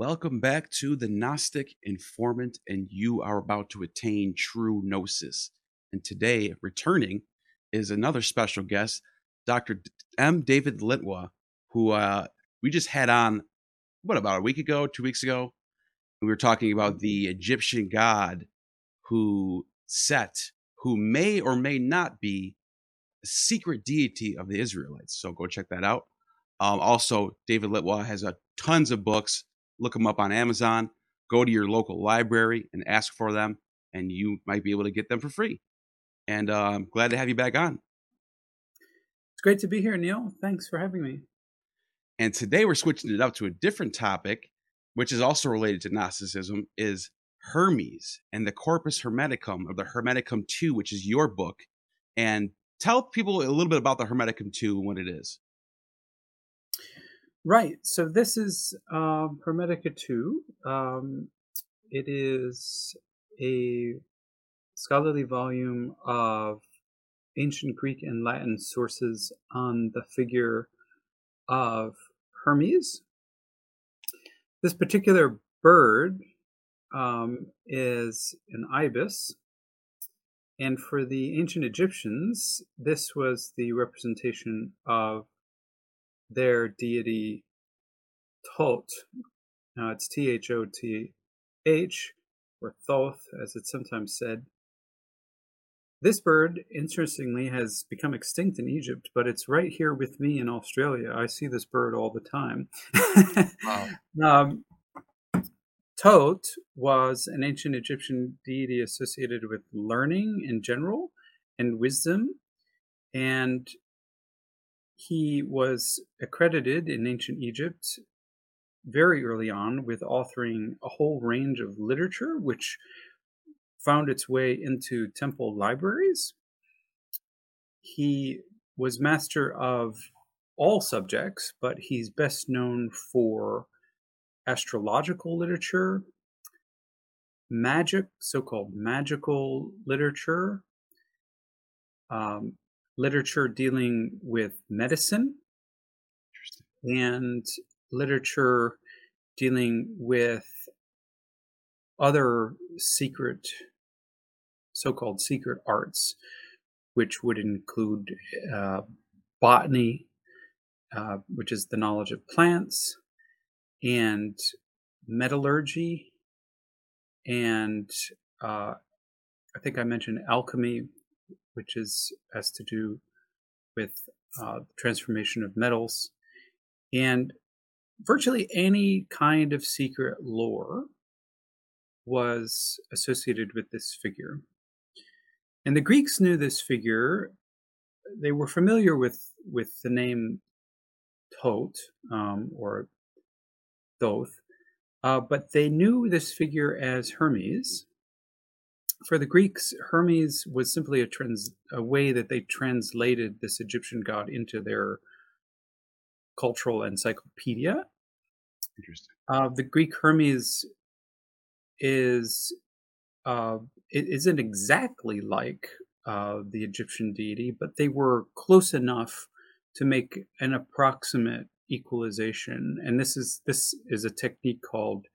Welcome back to the Gnostic Informant, and you are about to attain true gnosis. And today, returning is another special guest, Dr. M. David Litwa, who uh, we just had on, what, about a week ago, two weeks ago? We were talking about the Egyptian god who Set, who may or may not be a secret deity of the Israelites. So go check that out. Um, also, David Litwa has a tons of books look them up on Amazon, go to your local library and ask for them, and you might be able to get them for free. And uh, I'm glad to have you back on. It's great to be here, Neil. Thanks for having me. And today we're switching it up to a different topic, which is also related to Gnosticism, is Hermes and the Corpus Hermeticum of the Hermeticum 2, which is your book. And tell people a little bit about the Hermeticum 2 and what it is. Right. So this is um, Hermetica 2. Um, it is a scholarly volume of ancient Greek and Latin sources on the figure of Hermes. This particular bird um, is an ibis. And for the ancient Egyptians, this was the representation of their deity Thoth. Now it's T H O T H, or Thoth, as it's sometimes said. This bird, interestingly, has become extinct in Egypt, but it's right here with me in Australia. I see this bird all the time. wow. um, Thoth was an ancient Egyptian deity associated with learning in general and wisdom. And he was accredited in ancient Egypt very early on with authoring a whole range of literature, which found its way into temple libraries. He was master of all subjects, but he's best known for astrological literature, magic, so called magical literature, um, literature dealing with medicine and literature dealing with other secret, so called secret arts, which would include uh, botany, uh, which is the knowledge of plants, and metallurgy, and uh, I think I mentioned alchemy, which is has to do with uh, transformation of metals, and virtually any kind of secret lore was associated with this figure. And the Greeks knew this figure. They were familiar with with the name Tot um, or Thoth, uh, but they knew this figure as Hermes, for the Greeks, Hermes was simply a, trans, a way that they translated this Egyptian god into their cultural encyclopedia. Interesting. Uh, the Greek Hermes is uh, it isn't exactly like uh, the Egyptian deity, but they were close enough to make an approximate equalization. And this is this is a technique called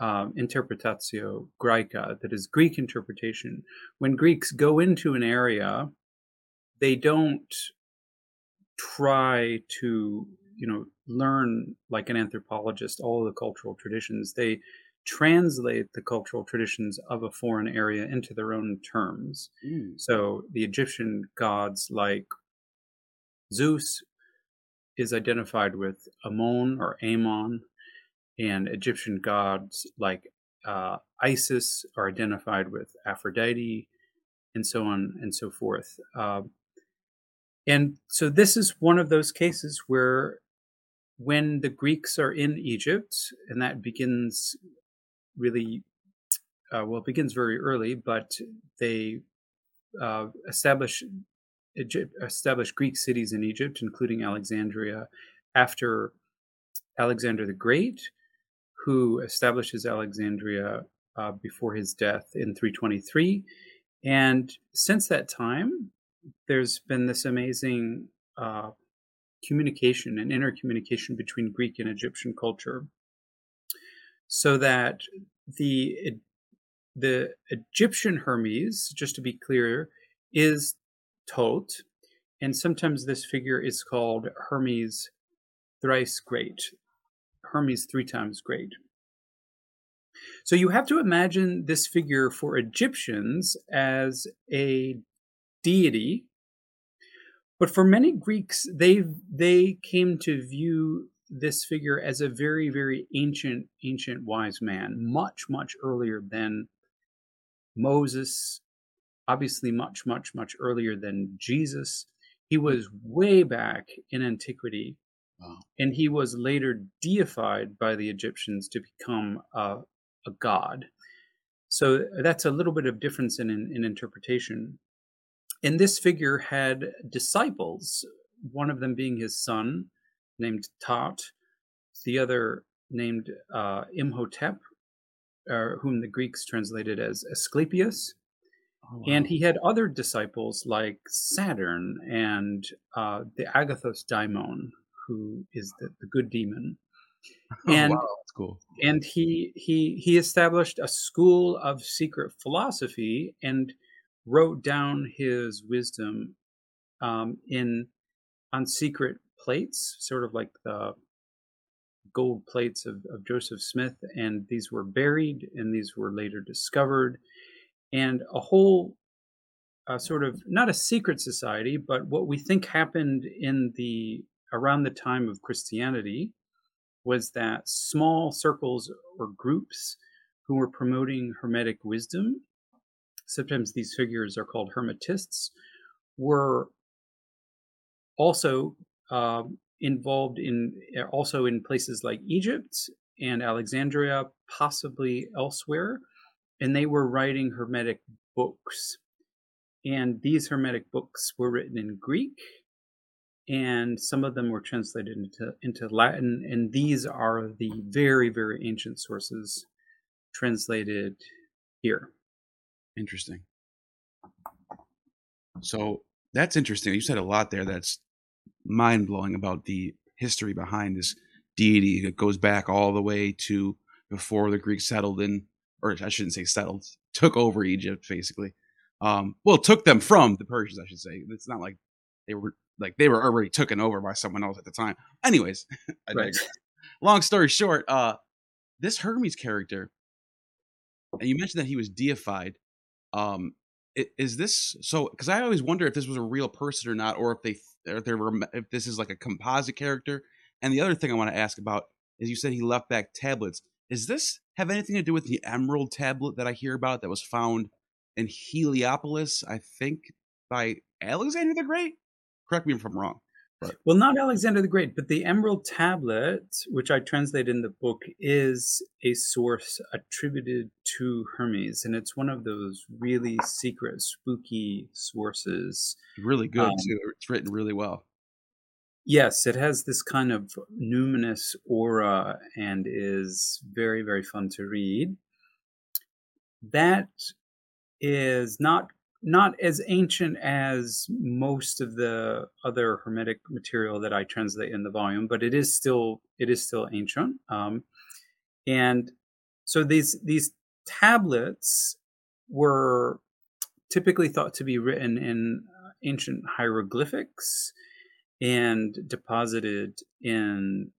um, interpretatio graeca, that is Greek interpretation. When Greeks go into an area, they don't try to, you know, learn like an anthropologist all the cultural traditions. They translate the cultural traditions of a foreign area into their own terms. Mm. So the Egyptian gods like Zeus is identified with Amon or Amon, and Egyptian gods like uh, Isis are identified with Aphrodite, and so on and so forth. Uh, and so this is one of those cases where when the Greeks are in Egypt, and that begins really, uh, well, it begins very early, but they uh, establish Egypt, establish Greek cities in Egypt, including Alexandria, after Alexander the Great, who establishes Alexandria uh, before his death in 323. And since that time, there's been this amazing uh, communication and intercommunication between Greek and Egyptian culture. so that the the Egyptian Hermes, just to be clear, is Tot, and sometimes this figure is called Hermes thrice great, Hermes three times great. So you have to imagine this figure for Egyptians as a deity, but for many Greeks, they they came to view this figure as a very very ancient ancient wise man, much much earlier than Moses, obviously much much much earlier than Jesus. He was way back in antiquity. Wow. And he was later deified by the Egyptians to become a, a god. So that's a little bit of difference in, in, in interpretation. And this figure had disciples, one of them being his son, named Tot, the other named uh, Imhotep, uh, whom the Greeks translated as Asclepius. Oh, wow. And he had other disciples like Saturn and uh, the Agathos daimon, who is the, the good demon. And, oh, wow, that's cool. And he he he established a school of secret philosophy and wrote down his wisdom um, in on secret plates, sort of like the gold plates of, of Joseph Smith, and these were buried, and these were later discovered, and a whole uh, sort of not a secret society, but what we think happened in the around the time of Christianity was that small circles or groups who were promoting Hermetic wisdom, sometimes these figures are called Hermetists, were also uh, involved in also in places like Egypt and Alexandria, possibly elsewhere, and they were writing Hermetic books. And these Hermetic books were written in Greek, and some of them were translated into, into Latin. And these are the very, very ancient sources translated here. Interesting. So that's interesting. You said a lot there that's mind blowing about the history behind this deity that goes back all the way to before the Greeks settled in or I shouldn't say settled, took over Egypt basically. Um, well, took them from the Persians, I should say. It's not like they were like they were already taken over by someone else at the time. Anyways, right. long story short, uh, this Hermes character, and you mentioned that he was deified. Um, is this so? Because I always wonder if this was a real person or not, or if they, or if, they were, if this is like a composite character. And the other thing I want to ask about is you said he left back tablets. Is this have anything to do with the emerald tablet that I hear about that was found in Heliopolis, I think, by Alexander the Great? Correct me if I'm wrong. But. Well, not Alexander the Great, but the Emerald Tablet, which I translate in the book, is a source attributed to Hermes, and it's one of those really secret, spooky sources. Really good um, too. It's written really well. Yes, it has this kind of numinous aura and is very, very fun to read. That is not not as ancient as most of the other hermetic material that I translate in the volume, but it is still it is still ancient. Um, and so these these tablets were typically thought to be written in ancient hieroglyphics and deposited in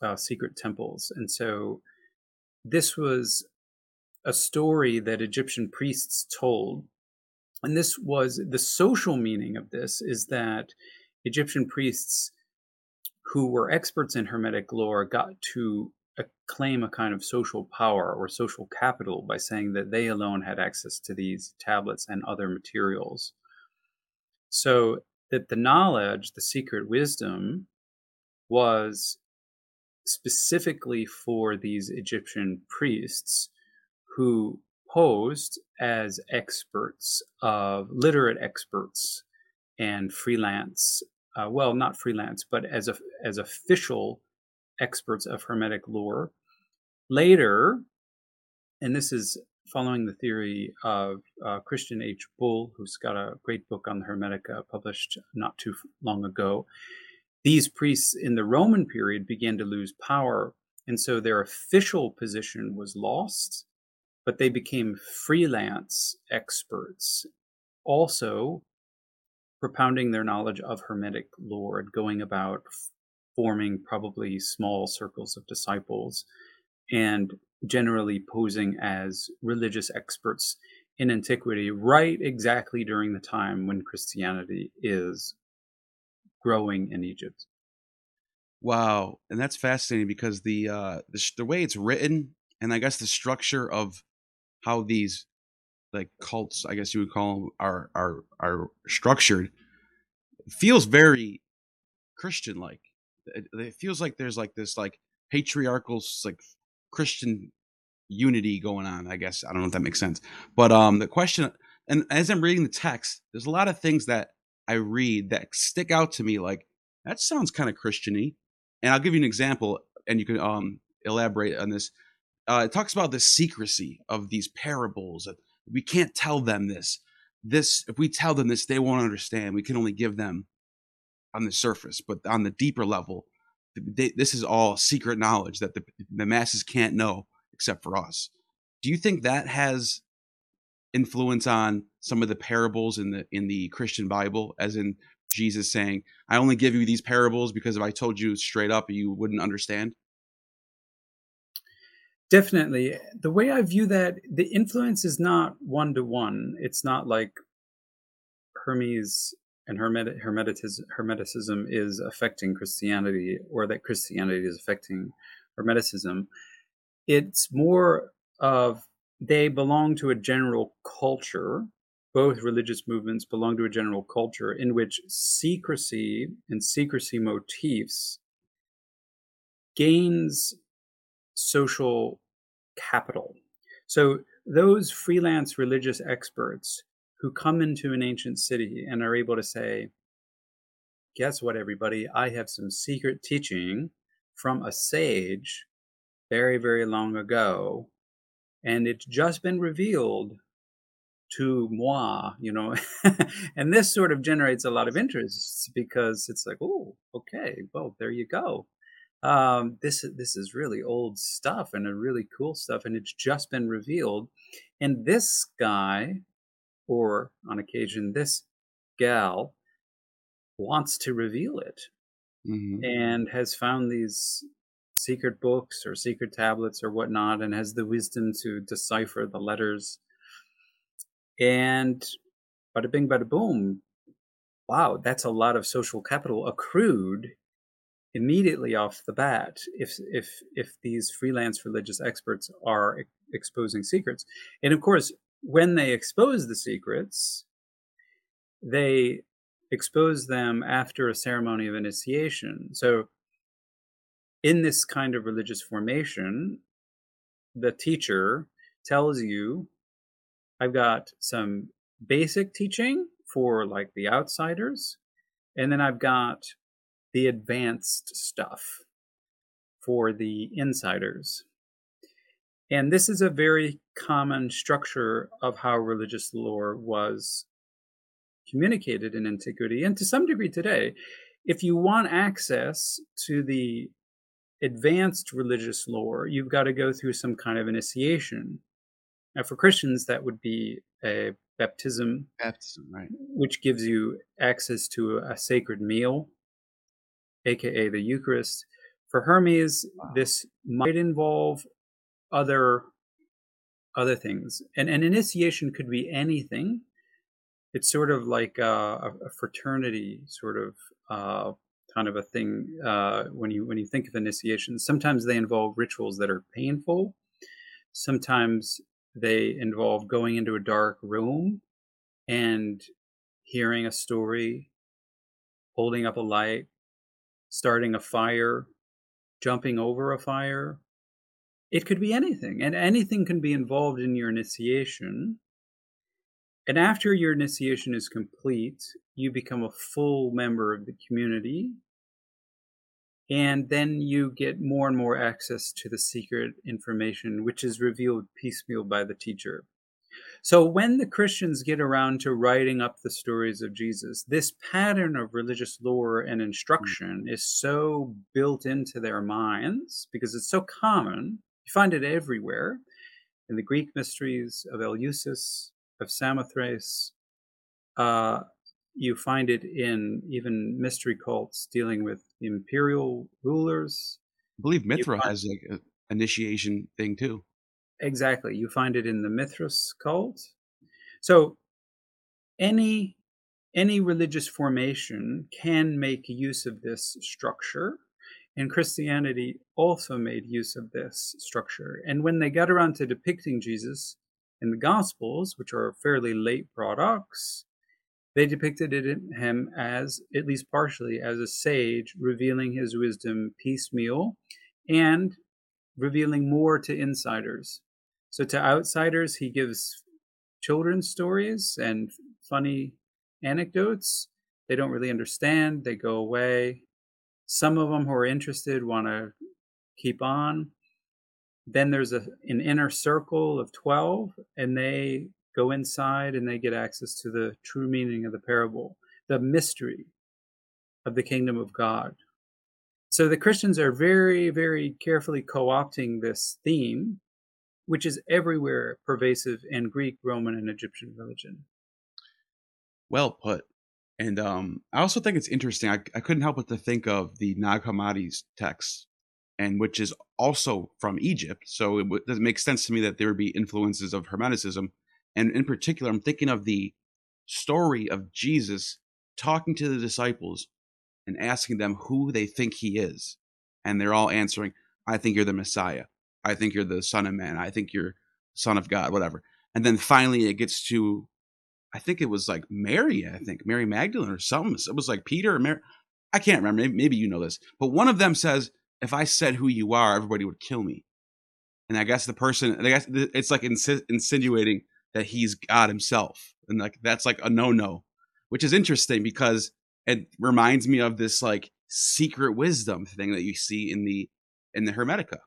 uh, secret temples. And so this was a story that Egyptian priests told. And this was the social meaning of this is that Egyptian priests who were experts in Hermetic lore got to claim a kind of social power or social capital by saying that they alone had access to these tablets and other materials. So that the knowledge, the secret wisdom, was specifically for these Egyptian priests who posed as experts of literate experts and freelance uh, well not freelance but as a, as official experts of hermetic lore later and this is following the theory of uh, Christian H. Bull, who's got a great book on the Hermetica published not too long ago. These priests in the Roman period began to lose power And so their official position was lost, but they became freelance experts, also propounding their knowledge of Hermetic lore and going about forming probably small circles of disciples and generally posing as religious experts in antiquity, right exactly during the time when Christianity is growing in Egypt. Wow, and that's fascinating because the uh, the, the way it's written, and I guess the structure of how these like cults, I guess you would call them, are are are structured, feels very Christian like. It, it feels like there's like this like patriarchal like Christian unity going on. I guess I don't know if that makes sense, but um, the question, and as I'm reading the text, there's a lot of things that I read that stick out to me. Like that sounds kind of Christiany, and I'll give you an example, and you can um elaborate on this. Uh, it talks about the secrecy of these parables. We can't tell them this. This, if we tell them this, they won't understand. We can only give them on the surface, but on the deeper level, they, this is all secret knowledge that the, the masses can't know except for us. Do you think that has influence on some of the parables in the in the Christian Bible, as in Jesus saying, "I only give you these parables because if I told you straight up, you wouldn't understand." Definitely. The way I view that, the influence is not one to one. It's not like Hermes and Hermet- Hermeticism, Hermeticism is affecting Christianity or that Christianity is affecting Hermeticism. It's more of they belong to a general culture. Both religious movements belong to a general culture in which secrecy and secrecy motifs gains social capital. So those freelance religious experts who come into an ancient city and are able to say, Guess what, everybody? I have some secret teaching from a sage very, very long ago, and it's just been revealed to moi, you know. and this sort of generates a lot of interest because it's like, oh, okay, well, there you go. Um, this this is really old stuff and a really cool stuff, and it's just been revealed. And this guy or on occasion this gal wants to reveal it mm-hmm. and has found these secret books or secret tablets or whatnot and has the wisdom to decipher the letters and bada bing bada boom wow that's a lot of social capital accrued immediately off the bat if if if these freelance religious experts are exposing secrets and of course when they expose the secrets, they expose them after a ceremony of initiation. So, in this kind of religious formation, the teacher tells you, I've got some basic teaching for like the outsiders, and then I've got the advanced stuff for the insiders. And this is a very common structure of how religious lore was communicated in antiquity and to some degree today. If you want access to the advanced religious lore, you've got to go through some kind of initiation. Now, for Christians, that would be a baptism, baptism, right? Which gives you access to a sacred meal, aka the Eucharist. For Hermes, wow. this might involve other other things. And an initiation could be anything. It's sort of like a, a fraternity, sort of uh, kind of a thing. Uh, when you when you think of initiations, sometimes they involve rituals that are painful. Sometimes they involve going into a dark room and hearing a story, holding up a light, starting a fire, jumping over a fire, it could be anything, and anything can be involved in your initiation. And after your initiation is complete, you become a full member of the community. And then you get more and more access to the secret information, which is revealed piecemeal by the teacher. So when the Christians get around to writing up the stories of Jesus, this pattern of religious lore and Mm. instruction is so built into their minds because it's so common. You find it everywhere in the Greek mysteries of Eleusis, of Samothrace. Uh, you find it in even mystery cults dealing with imperial rulers. I believe Mithra has like an initiation thing too. Exactly. You find it in the Mithras cult. So any any religious formation can make use of this structure and christianity also made use of this structure and when they got around to depicting jesus in the gospels which are fairly late products they depicted him as at least partially as a sage revealing his wisdom piecemeal and revealing more to insiders so to outsiders he gives children's stories and funny anecdotes. They don't really understand, they go away. Some of them who are interested want to keep on. Then there's a, an inner circle of 12, and they go inside and they get access to the true meaning of the parable, the mystery of the kingdom of God. So the Christians are very, very carefully co opting this theme, which is everywhere pervasive in Greek, Roman, and Egyptian religion. Well put. And um, I also think it's interesting. I, I couldn't help but to think of the Nag Hammadi's text, and which is also from Egypt. So it, w- it makes sense to me that there would be influences of Hermeticism. And in particular, I'm thinking of the story of Jesus talking to the disciples and asking them who they think he is. And they're all answering, I think you're the Messiah. I think you're the Son of Man. I think you're Son of God, whatever. And then finally it gets to I think it was like Mary, I think Mary Magdalene or something. It was like Peter or Mary. I can't remember. Maybe, maybe you know this, but one of them says, "If I said who you are, everybody would kill me." And I guess the person, I guess it's like insi- insinuating that he's God himself, and like that's like a no-no, which is interesting because it reminds me of this like secret wisdom thing that you see in the in the Hermetica.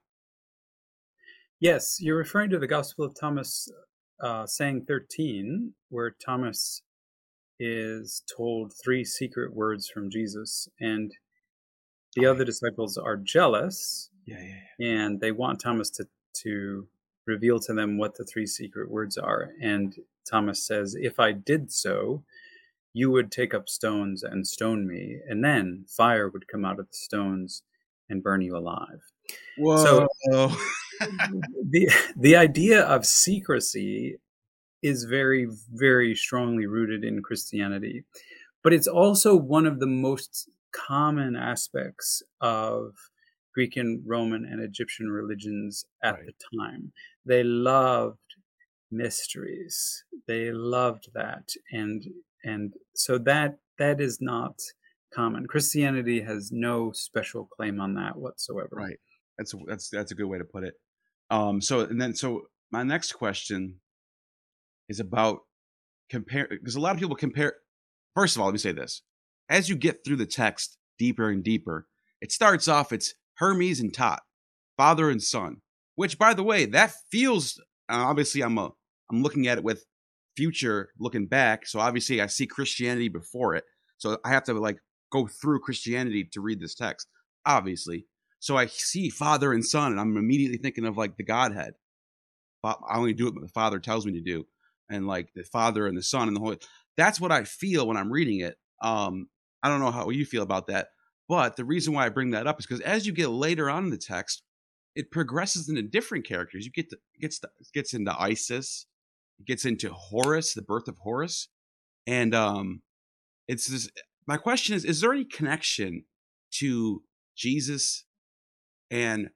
Yes, you're referring to the Gospel of Thomas, uh, saying 13, where Thomas is told three secret words from Jesus, and the other disciples are jealous, yeah, yeah, yeah. and they want Thomas to to reveal to them what the three secret words are. And Thomas says, "If I did so, you would take up stones and stone me, and then fire would come out of the stones and burn you alive." Whoa. So the the idea of secrecy is very very strongly rooted in Christianity, but it's also one of the most common aspects of Greek and Roman and Egyptian religions at Right. the time. They loved mysteries. They loved that and and so that that is not common. Christianity has no special claim on that whatsoever. Right. That's that's that's a good way to put it. Um. So and then so my next question is about compare because a lot of people compare. First of all, let me say this: as you get through the text deeper and deeper, it starts off it's Hermes and Tot, father and son. Which, by the way, that feels uh, obviously I'm a I'm looking at it with future looking back. So obviously I see Christianity before it. So I have to like go through Christianity to read this text. Obviously, so I see father and son, and I'm immediately thinking of like the Godhead. I only do what the Father tells me to do, and like the Father and the Son and the Holy. That's what I feel when I'm reading it. Um, I don't know how you feel about that, but the reason why I bring that up is because as you get later on in the text, it progresses into different characters. You get to, gets to, gets into Isis, it gets into Horus, the birth of Horus, and um, it's this. My question is: Is there any connection to Jesus and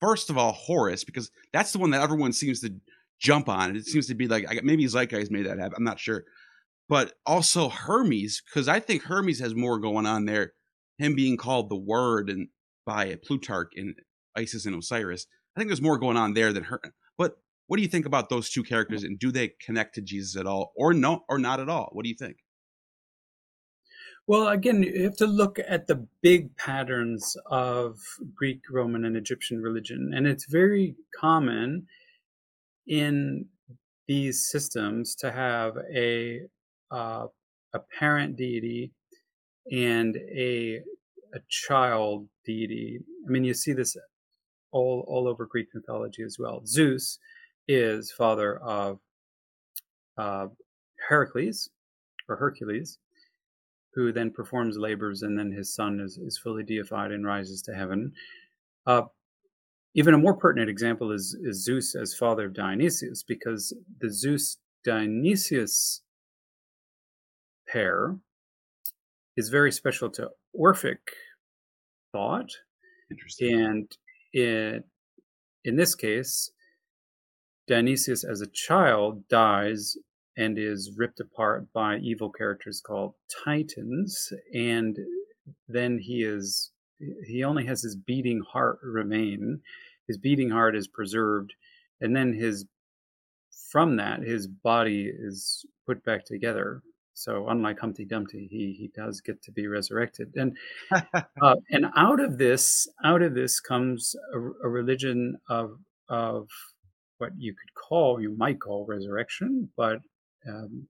first of all Horus because that's the one that everyone seems to jump on. It seems to be like I- maybe Zeitgeist made that happen. I'm not sure, but also Hermes because I think Hermes has more going on there. Him being called the Word and by Plutarch and Isis and Osiris. I think there's more going on there than her. But what do you think about those two characters and do they connect to Jesus at all or no or not at all? What do you think? Well, again, you have to look at the big patterns of Greek, Roman, and Egyptian religion. And it's very common in these systems to have a uh, a parent deity and a a child deity. I mean, you see this all all over Greek mythology as well. Zeus is father of uh, Heracles or Hercules, who then performs labors, and then his son is, is fully deified and rises to heaven. Uh, even a more pertinent example is, is Zeus as father of Dionysius, because the Zeus Dionysius pair is very special to Orphic thought. Interesting. And in, in this case, Dionysius as a child dies and is ripped apart by evil characters called Titans. And then he is he only has his beating heart remain. His beating heart is preserved, and then his from that his body is put back together. So unlike Humpty Dumpty, he he does get to be resurrected, and uh, and out of this out of this comes a, a religion of of what you could call you might call resurrection, but um,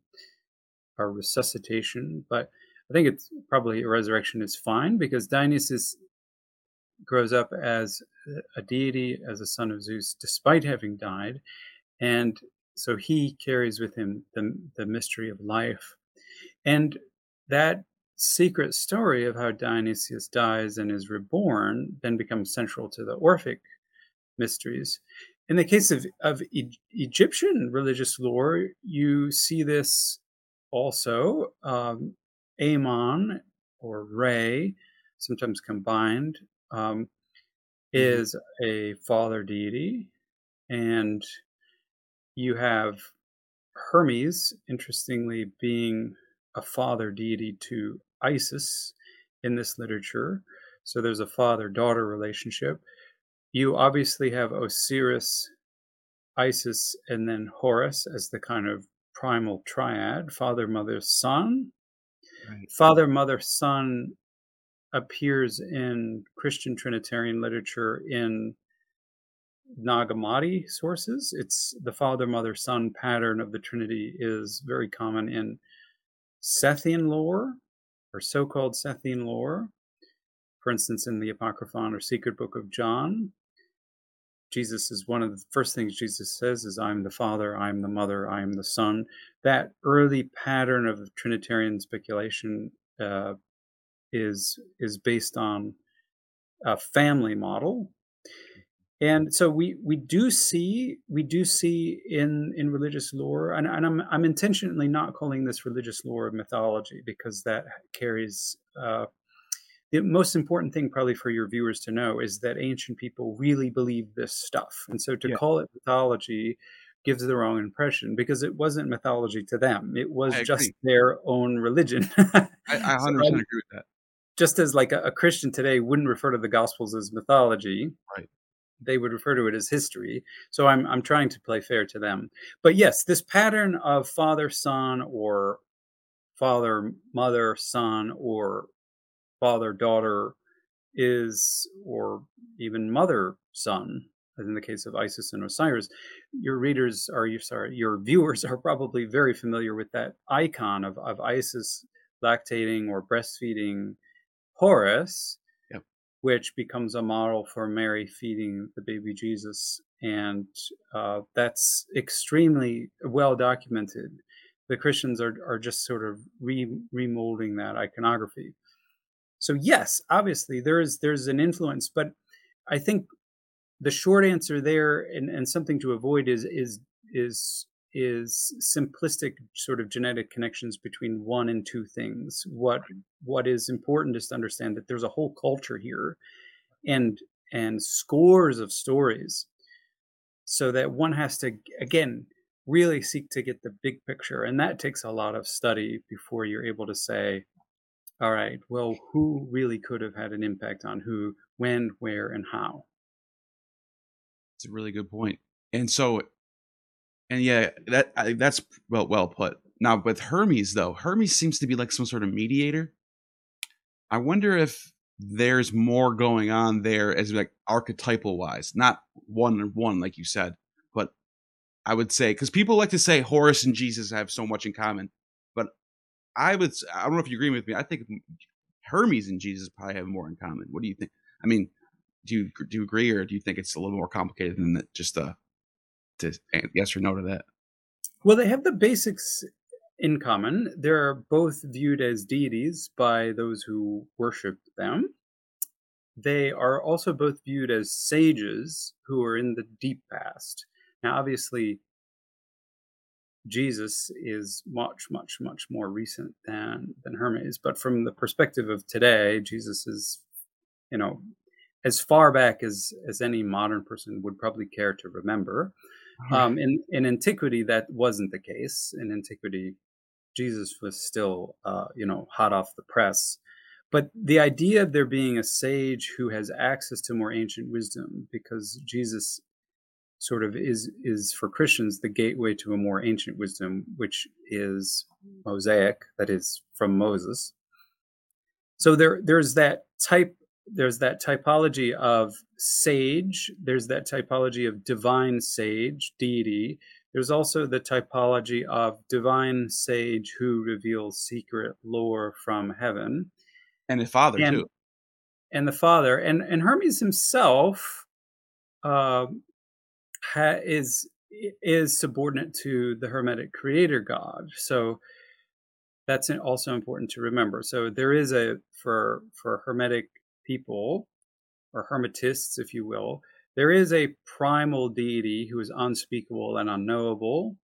resuscitation, but I think it's probably a resurrection is fine because Dionysus grows up as a deity, as a son of Zeus, despite having died, and so he carries with him the the mystery of life, and that secret story of how Dionysius dies and is reborn then becomes central to the Orphic mysteries. In the case of, of e- Egyptian religious lore, you see this also. Um, Amon or Re, sometimes combined, um, mm-hmm. is a father deity. And you have Hermes, interestingly, being a father deity to Isis in this literature. So there's a father daughter relationship you obviously have Osiris, Isis, and then Horus as the kind of primal triad father, mother, son. Right. Father, mother, son appears in Christian Trinitarian literature in Nag Hammadi sources. It's the father, mother, son pattern of the Trinity is very common in Sethian lore or so called Sethian lore. For instance, in the Apocryphon or Secret Book of John, Jesus is one of the first things Jesus says is, I'm the Father, I'm the Mother, I am the Son. That early pattern of Trinitarian speculation uh, is is based on a family model. And so we, we do see we do see in, in religious lore, and, and I'm I'm intentionally not calling this religious lore mythology because that carries uh, the most important thing probably for your viewers to know is that ancient people really believed this stuff. And so to yeah. call it mythology gives the wrong impression because it wasn't mythology to them. It was just their own religion. I, I 100% so agree with that. just as like a, a, christian today wouldn't refer to the gospels as mythology right. they would refer to it as history. So i'm i'm trying to play fair to them. But yes this pattern of father son or father mother son or father daughter is, or even mother son, as in the case of Isis and Osiris, your readers are you sorry, your viewers are probably very familiar with that icon of, of Isis lactating or breastfeeding Horus, yep. which becomes a model for Mary feeding the baby Jesus. And uh, that's extremely well documented. The Christians are, are just sort of re- remolding that iconography. So yes, obviously there is there's an influence, but I think the short answer there and, and something to avoid is is is is simplistic sort of genetic connections between one and two things. What what is important is to understand that there's a whole culture here and and scores of stories so that one has to again really seek to get the big picture and that takes a lot of study before you're able to say all right, well, who really could have had an impact on who, when, where, and how? It's a really good point. And so, and yeah, that that's well well put. Now with Hermes though, Hermes seems to be like some sort of mediator. I wonder if there's more going on there as like archetypal wise, not one on one like you said, but I would say because people like to say Horus and Jesus have so much in common, I would I don't know if you agree with me. I think Hermes and Jesus probably have more in common. What do you think? I mean, do you do you agree or do you think it's a little more complicated than that? Just a to yes or no to that? Well, they have the basics in common. They're both viewed as deities by those who worship them. They are also both viewed as sages who are in the deep past. Now, obviously, Jesus is much, much, much more recent than than Hermes. But from the perspective of today, Jesus is, you know, as far back as as any modern person would probably care to remember. Um, in in antiquity, that wasn't the case. In antiquity, Jesus was still, uh, you know, hot off the press. But the idea of there being a sage who has access to more ancient wisdom, because Jesus sort of is is for Christians the gateway to a more ancient wisdom, which is Mosaic, that is from Moses. So there there's that type there's that typology of sage, there's that typology of divine sage, deity. There's also the typology of divine sage who reveals secret lore from heaven. And the father and, too. And the father. And and Hermes himself uh, ha- is is subordinate to the Hermetic creator god. So that's also important to remember. So there is a for for Hermetic people or Hermetists, if you will, there is a primal deity who is unspeakable and unknowable.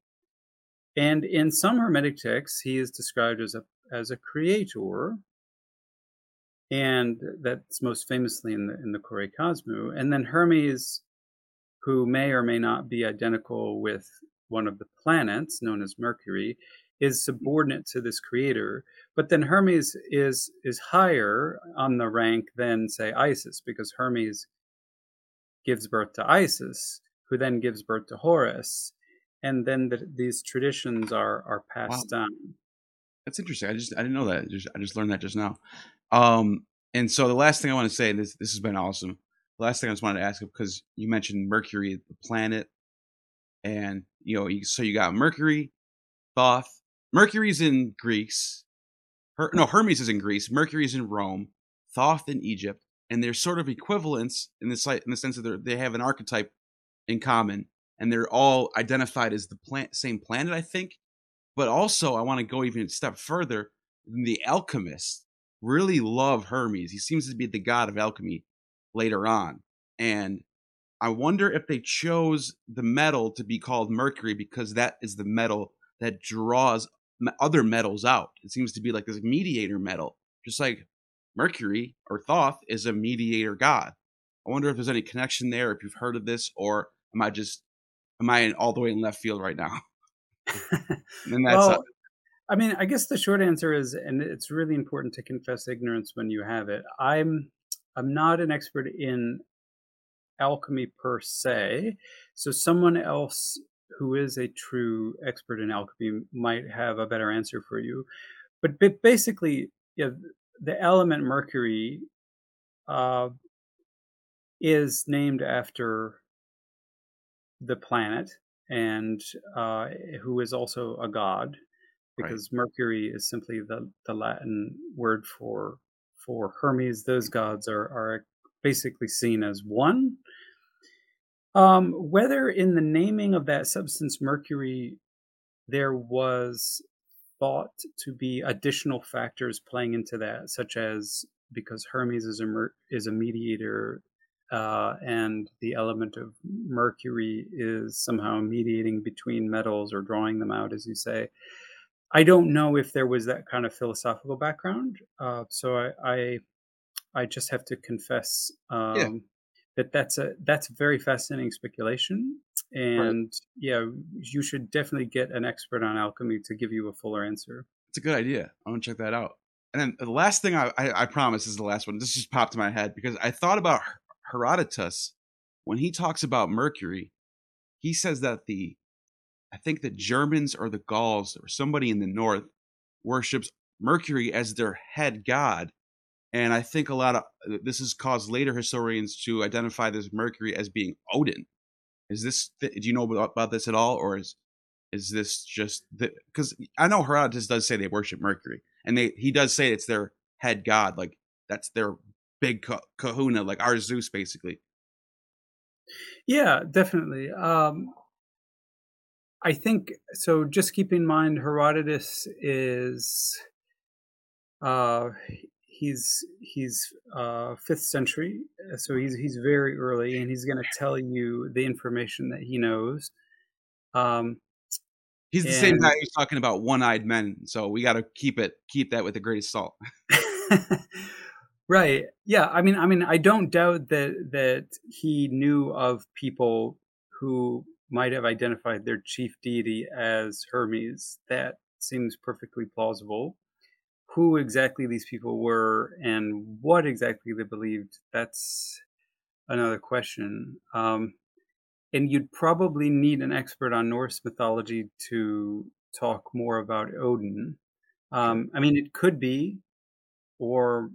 And in some Hermetic texts, he is described as a as a creator, and that's most famously in the in the Kore Kosmou. And then Hermes who may or may not be identical with one of the planets known as Mercury, is subordinate to this creator. But then Hermes is is higher on the rank than say Isis, because Hermes gives birth to Isis, who then gives birth to Horus, and then the, these traditions are are passed wow. down. That's interesting. I just I didn't know that. I just learned that just now. Um, and so the last thing I want to say, this this has been awesome last thing I just wanted to ask because you mentioned Mercury, the planet, and you know, so you got Mercury, Thoth. Mercury's in Greece. Her, no, Hermes is in Greece. Mercury's in Rome. Thoth in Egypt, and they're sort of equivalents in the in the sense that they have an archetype in common, and they're all identified as the plant, same planet, I think. But also, I want to go even a step further. The alchemists really love Hermes. He seems to be the god of alchemy later on. And I wonder if they chose the metal to be called mercury because that is the metal that draws other metals out. It seems to be like this mediator metal, just like Mercury or Thoth is a mediator god. I wonder if there's any connection there, if you've heard of this, or am I just am I in all the way in left field right now? and that's well, I mean, I guess the short answer is, and it's really important to confess ignorance when you have it. I'm I'm not an expert in alchemy per se. So someone else who is a true expert in alchemy might have a better answer for you. But, but basically, yeah, the element mercury uh, is named after the planet and uh, who is also a god because right. mercury is simply the, the latin word for for Hermes, those gods are, are basically seen as one. Um, whether in the naming of that substance, mercury, there was thought to be additional factors playing into that, such as because Hermes is a mer- is a mediator, uh, and the element of mercury is somehow mediating between metals or drawing them out, as you say. I don't know if there was that kind of philosophical background. Uh, so I, I, I just have to confess um, yeah. that that's a that's very fascinating speculation, and right. yeah, you should definitely get an expert on alchemy to give you a fuller answer. It's a good idea. I'm gonna check that out. And then the last thing I, I, I promise is the last one. This just popped in my head because I thought about Herodotus when he talks about Mercury. He says that the I think the Germans or the Gauls or somebody in the north worships Mercury as their head god. And I think a lot of uh, this has caused later historians to identify this Mercury as being Odin. Is this do you know about this at all, or is is this just because I know Herodotus does say they worship Mercury, and they he does say it's their head god, like that's their big kahuna, like our Zeus, basically. Yeah, definitely. Um, I think so. Just keep in mind, Herodotus is uh, he's he's uh, fifth century, so he's he's very early, and he's going to tell you the information that he knows. Um, he's the and, same guy who's talking about one-eyed men, so we got to keep it keep that with the greatest salt. right? Yeah. I mean, I mean, I don't doubt that that he knew of people who might have identified their chief deity as Hermes. That seems perfectly plausible who exactly these people were and what exactly they believed, that's another question. Um, and you'd probably need an expert on Norse mythology to talk more about Odin. Um, I mean, it could be, or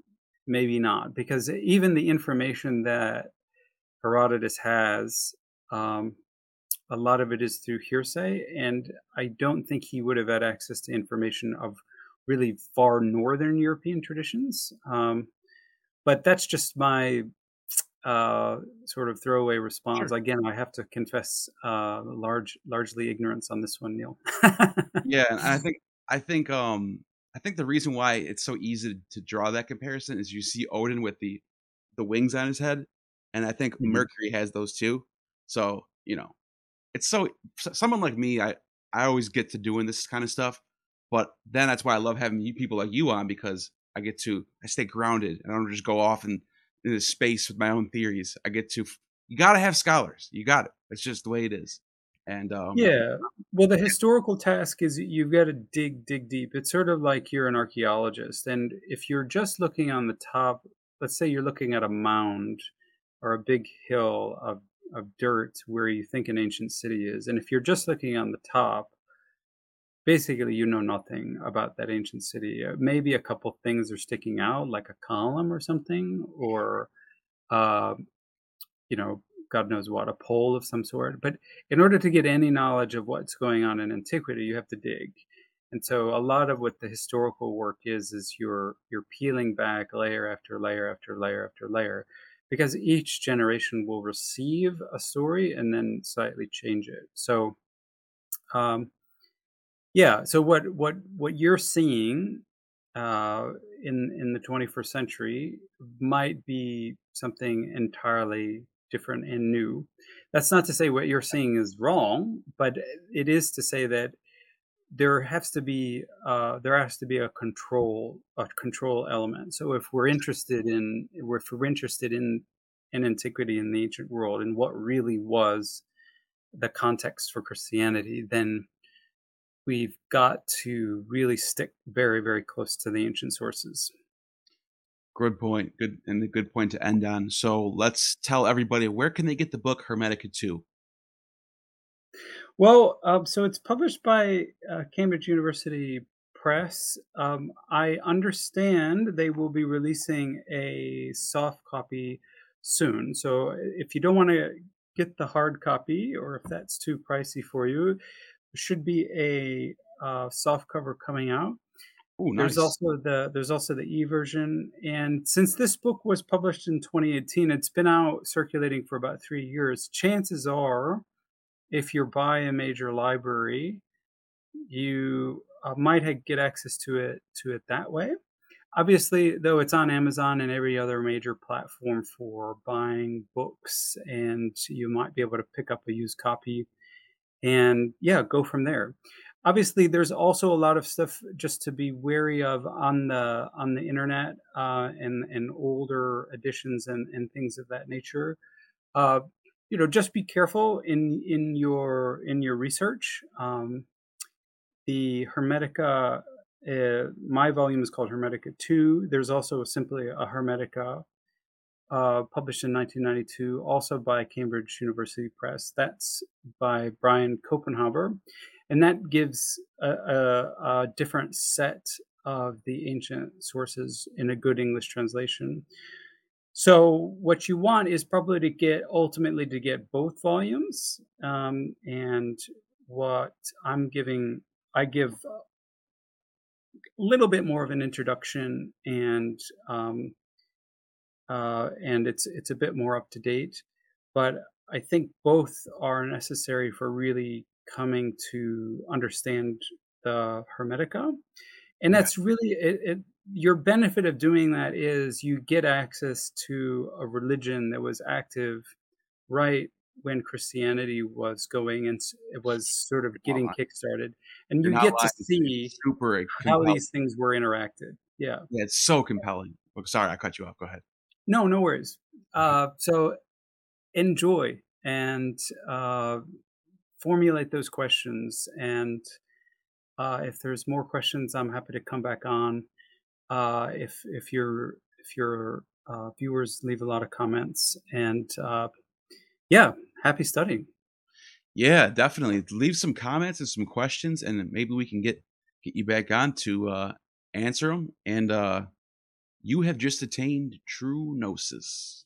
maybe not, because even the information that Herodotus has, um, a lot of it is through hearsay, and I don't think he would have had access to information of really far northern European traditions. Um, but that's just my uh, sort of throwaway response. Sure. Again, I have to confess uh, large, largely ignorance on this one, Neil. yeah, and I think I think um, I think the reason why it's so easy to draw that comparison is you see Odin with the the wings on his head, and I think mm-hmm. Mercury has those too. So you know, it's so someone like me, I I always get to doing this kind of stuff but then that's why I love having you people like you on because I get to I stay grounded. And I don't just go off in, in this space with my own theories. I get to you got to have scholars. You got it. It's just the way it is. And um, yeah, well, the historical task is you've got to dig, dig deep. It's sort of like you're an archaeologist, and if you're just looking on the top, let's say you're looking at a mound or a big hill of of dirt where you think an ancient city is, and if you're just looking on the top, basically you know nothing about that ancient city. Uh, maybe a couple things are sticking out, like a column or something, or uh, you know, God knows what, a pole of some sort. But in order to get any knowledge of what's going on in antiquity, you have to dig. And so a lot of what the historical work is is you're you're peeling back layer after layer after layer after layer because each generation will receive a story and then slightly change it. So um, yeah. So what what what you're seeing uh, in in the 21st century might be something entirely different and new. That's not to say what you're seeing is wrong, but it is to say that there has to be uh, there has to be a control a control element. So if we're interested in if we're interested in in antiquity in the ancient world and what really was the context for Christianity, then we've got to really stick very, very close to the ancient sources. Good point. Good and a good point to end on. So let's tell everybody where can they get the book Hermetica 2? Well, um, so it's published by uh, Cambridge University Press. Um, I understand they will be releasing a soft copy soon. So if you don't want to get the hard copy, or if that's too pricey for you, there should be a uh, soft cover coming out. Ooh, nice. There's also the there's also the e version, and since this book was published in 2018, it's been out circulating for about three years. Chances are, if you're by a major library, you uh, might get access to it to it that way. Obviously, though, it's on Amazon and every other major platform for buying books, and you might be able to pick up a used copy and yeah, go from there. Obviously, there's also a lot of stuff just to be wary of on the on the internet uh, and and older editions and and things of that nature. Uh, you know, just be careful in in your in your research. Um, the Hermetica, uh, my volume is called Hermetica Two. There's also simply a Hermetica uh, published in 1992, also by Cambridge University Press. That's by Brian Copenhaver, and that gives a, a, a, different set of the ancient sources in a good English translation. So what you want is probably to get ultimately to get both volumes, um, and what I'm giving, I give a little bit more of an introduction, and um, uh, and it's it's a bit more up to date, but I think both are necessary for really coming to understand the Hermetica, and that's really it, it your benefit of doing that is you get access to a religion that was active right when Christianity was going and it was sort of getting Uh, kickstarted, and you get to see super how compelling. these things were interacted. Yeah. Yeah, it's so compelling. Oh, sorry, I cut you off. Go ahead. No, no worries. Uh, so enjoy and uh, formulate those questions. And uh, if there's more questions, I'm happy to come back on. Uh, if if your if your uh, viewers leave a lot of comments, and uh, yeah, happy studying. Yeah, definitely. Leave some comments and some questions, and maybe we can get get you back on to uh, answer them. And uh, you have just attained true gnosis.